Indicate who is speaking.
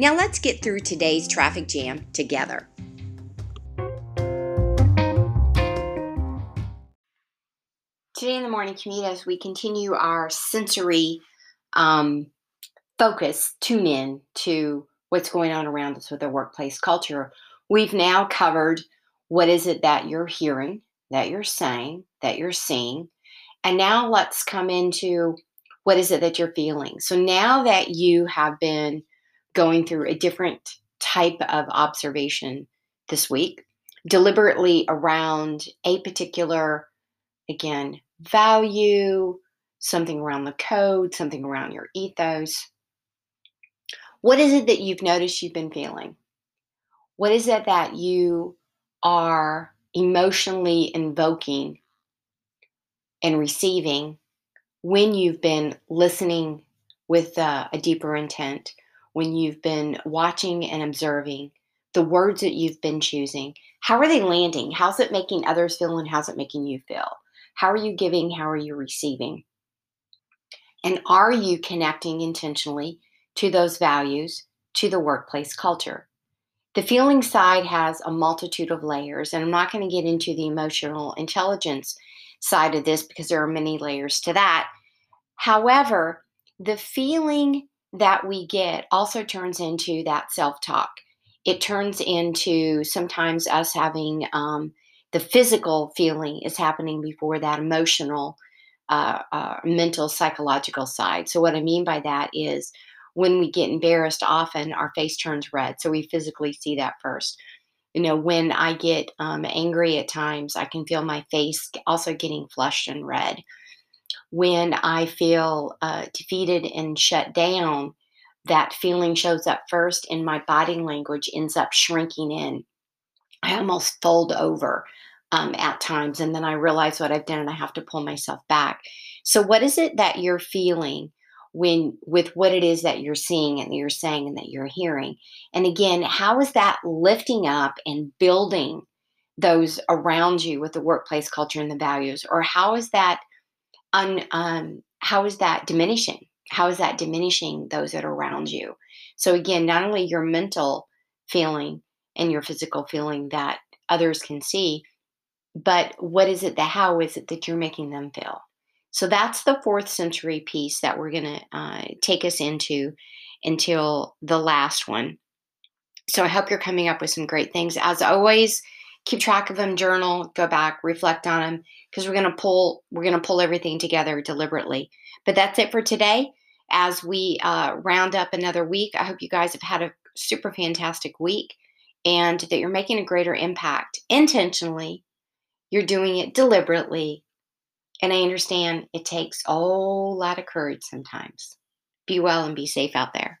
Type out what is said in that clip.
Speaker 1: Now let's get through today's traffic jam together. Today in the morning commute, as we continue our sensory um, focus, tune in to what's going on around us with our workplace culture. We've now covered what is it that you're hearing, that you're saying, that you're seeing. And now let's come into what is it that you're feeling. So now that you have been going through a different type of observation this week, deliberately around a particular, again, value, something around the code, something around your ethos. What is it that you've noticed you've been feeling? What is it that you are emotionally invoking and receiving when you've been listening with uh, a deeper intent when you've been watching and observing the words that you've been choosing? How are they landing? How's it making others feel and how's it making you feel? How are you giving? How are you receiving? And are you connecting intentionally to those values to the workplace culture? The feeling side has a multitude of layers and i'm not going to get into the emotional intelligence side of this because there are many layers to that. However the feeling that we get also turns into that self talk. It turns into sometimes us having um, the physical feeling is happening before that emotional, uh, uh, mental, psychological side. So, what I mean by that is when we get embarrassed, often our face turns red. So, we physically see that first. You know, when I get um, angry at times, I can feel my face also getting flushed and red when I feel uh, defeated and shut down, that feeling shows up first, and my body language ends up shrinking in. I almost fold over um, at times, and then I realize what I've done, and I have to pull myself back. So, what is it that you're feeling? when with what it is that you're seeing and you're saying and that you're hearing and again how is that lifting up and building those around you with the workplace culture and the values or how is that un, um, how is that diminishing? How is that diminishing those that are around you? So again, not only your mental feeling and your physical feeling that others can see, but what is it the how is it that you're making them feel? So that's the fourth sensory piece that we're going to uh, take us into until the last one. So I hope you're coming up with some great things. As always, keep track of them, journal, go back, reflect on them because we're going to pull we're going to pull everything together deliberately. But that's it for today. As we uh, round up another week, I hope you guys have had a super fantastic week and that you're making a greater impact intentionally. You're doing it deliberately. And I understand it takes a whole lot of courage sometimes. Be well and be safe out there.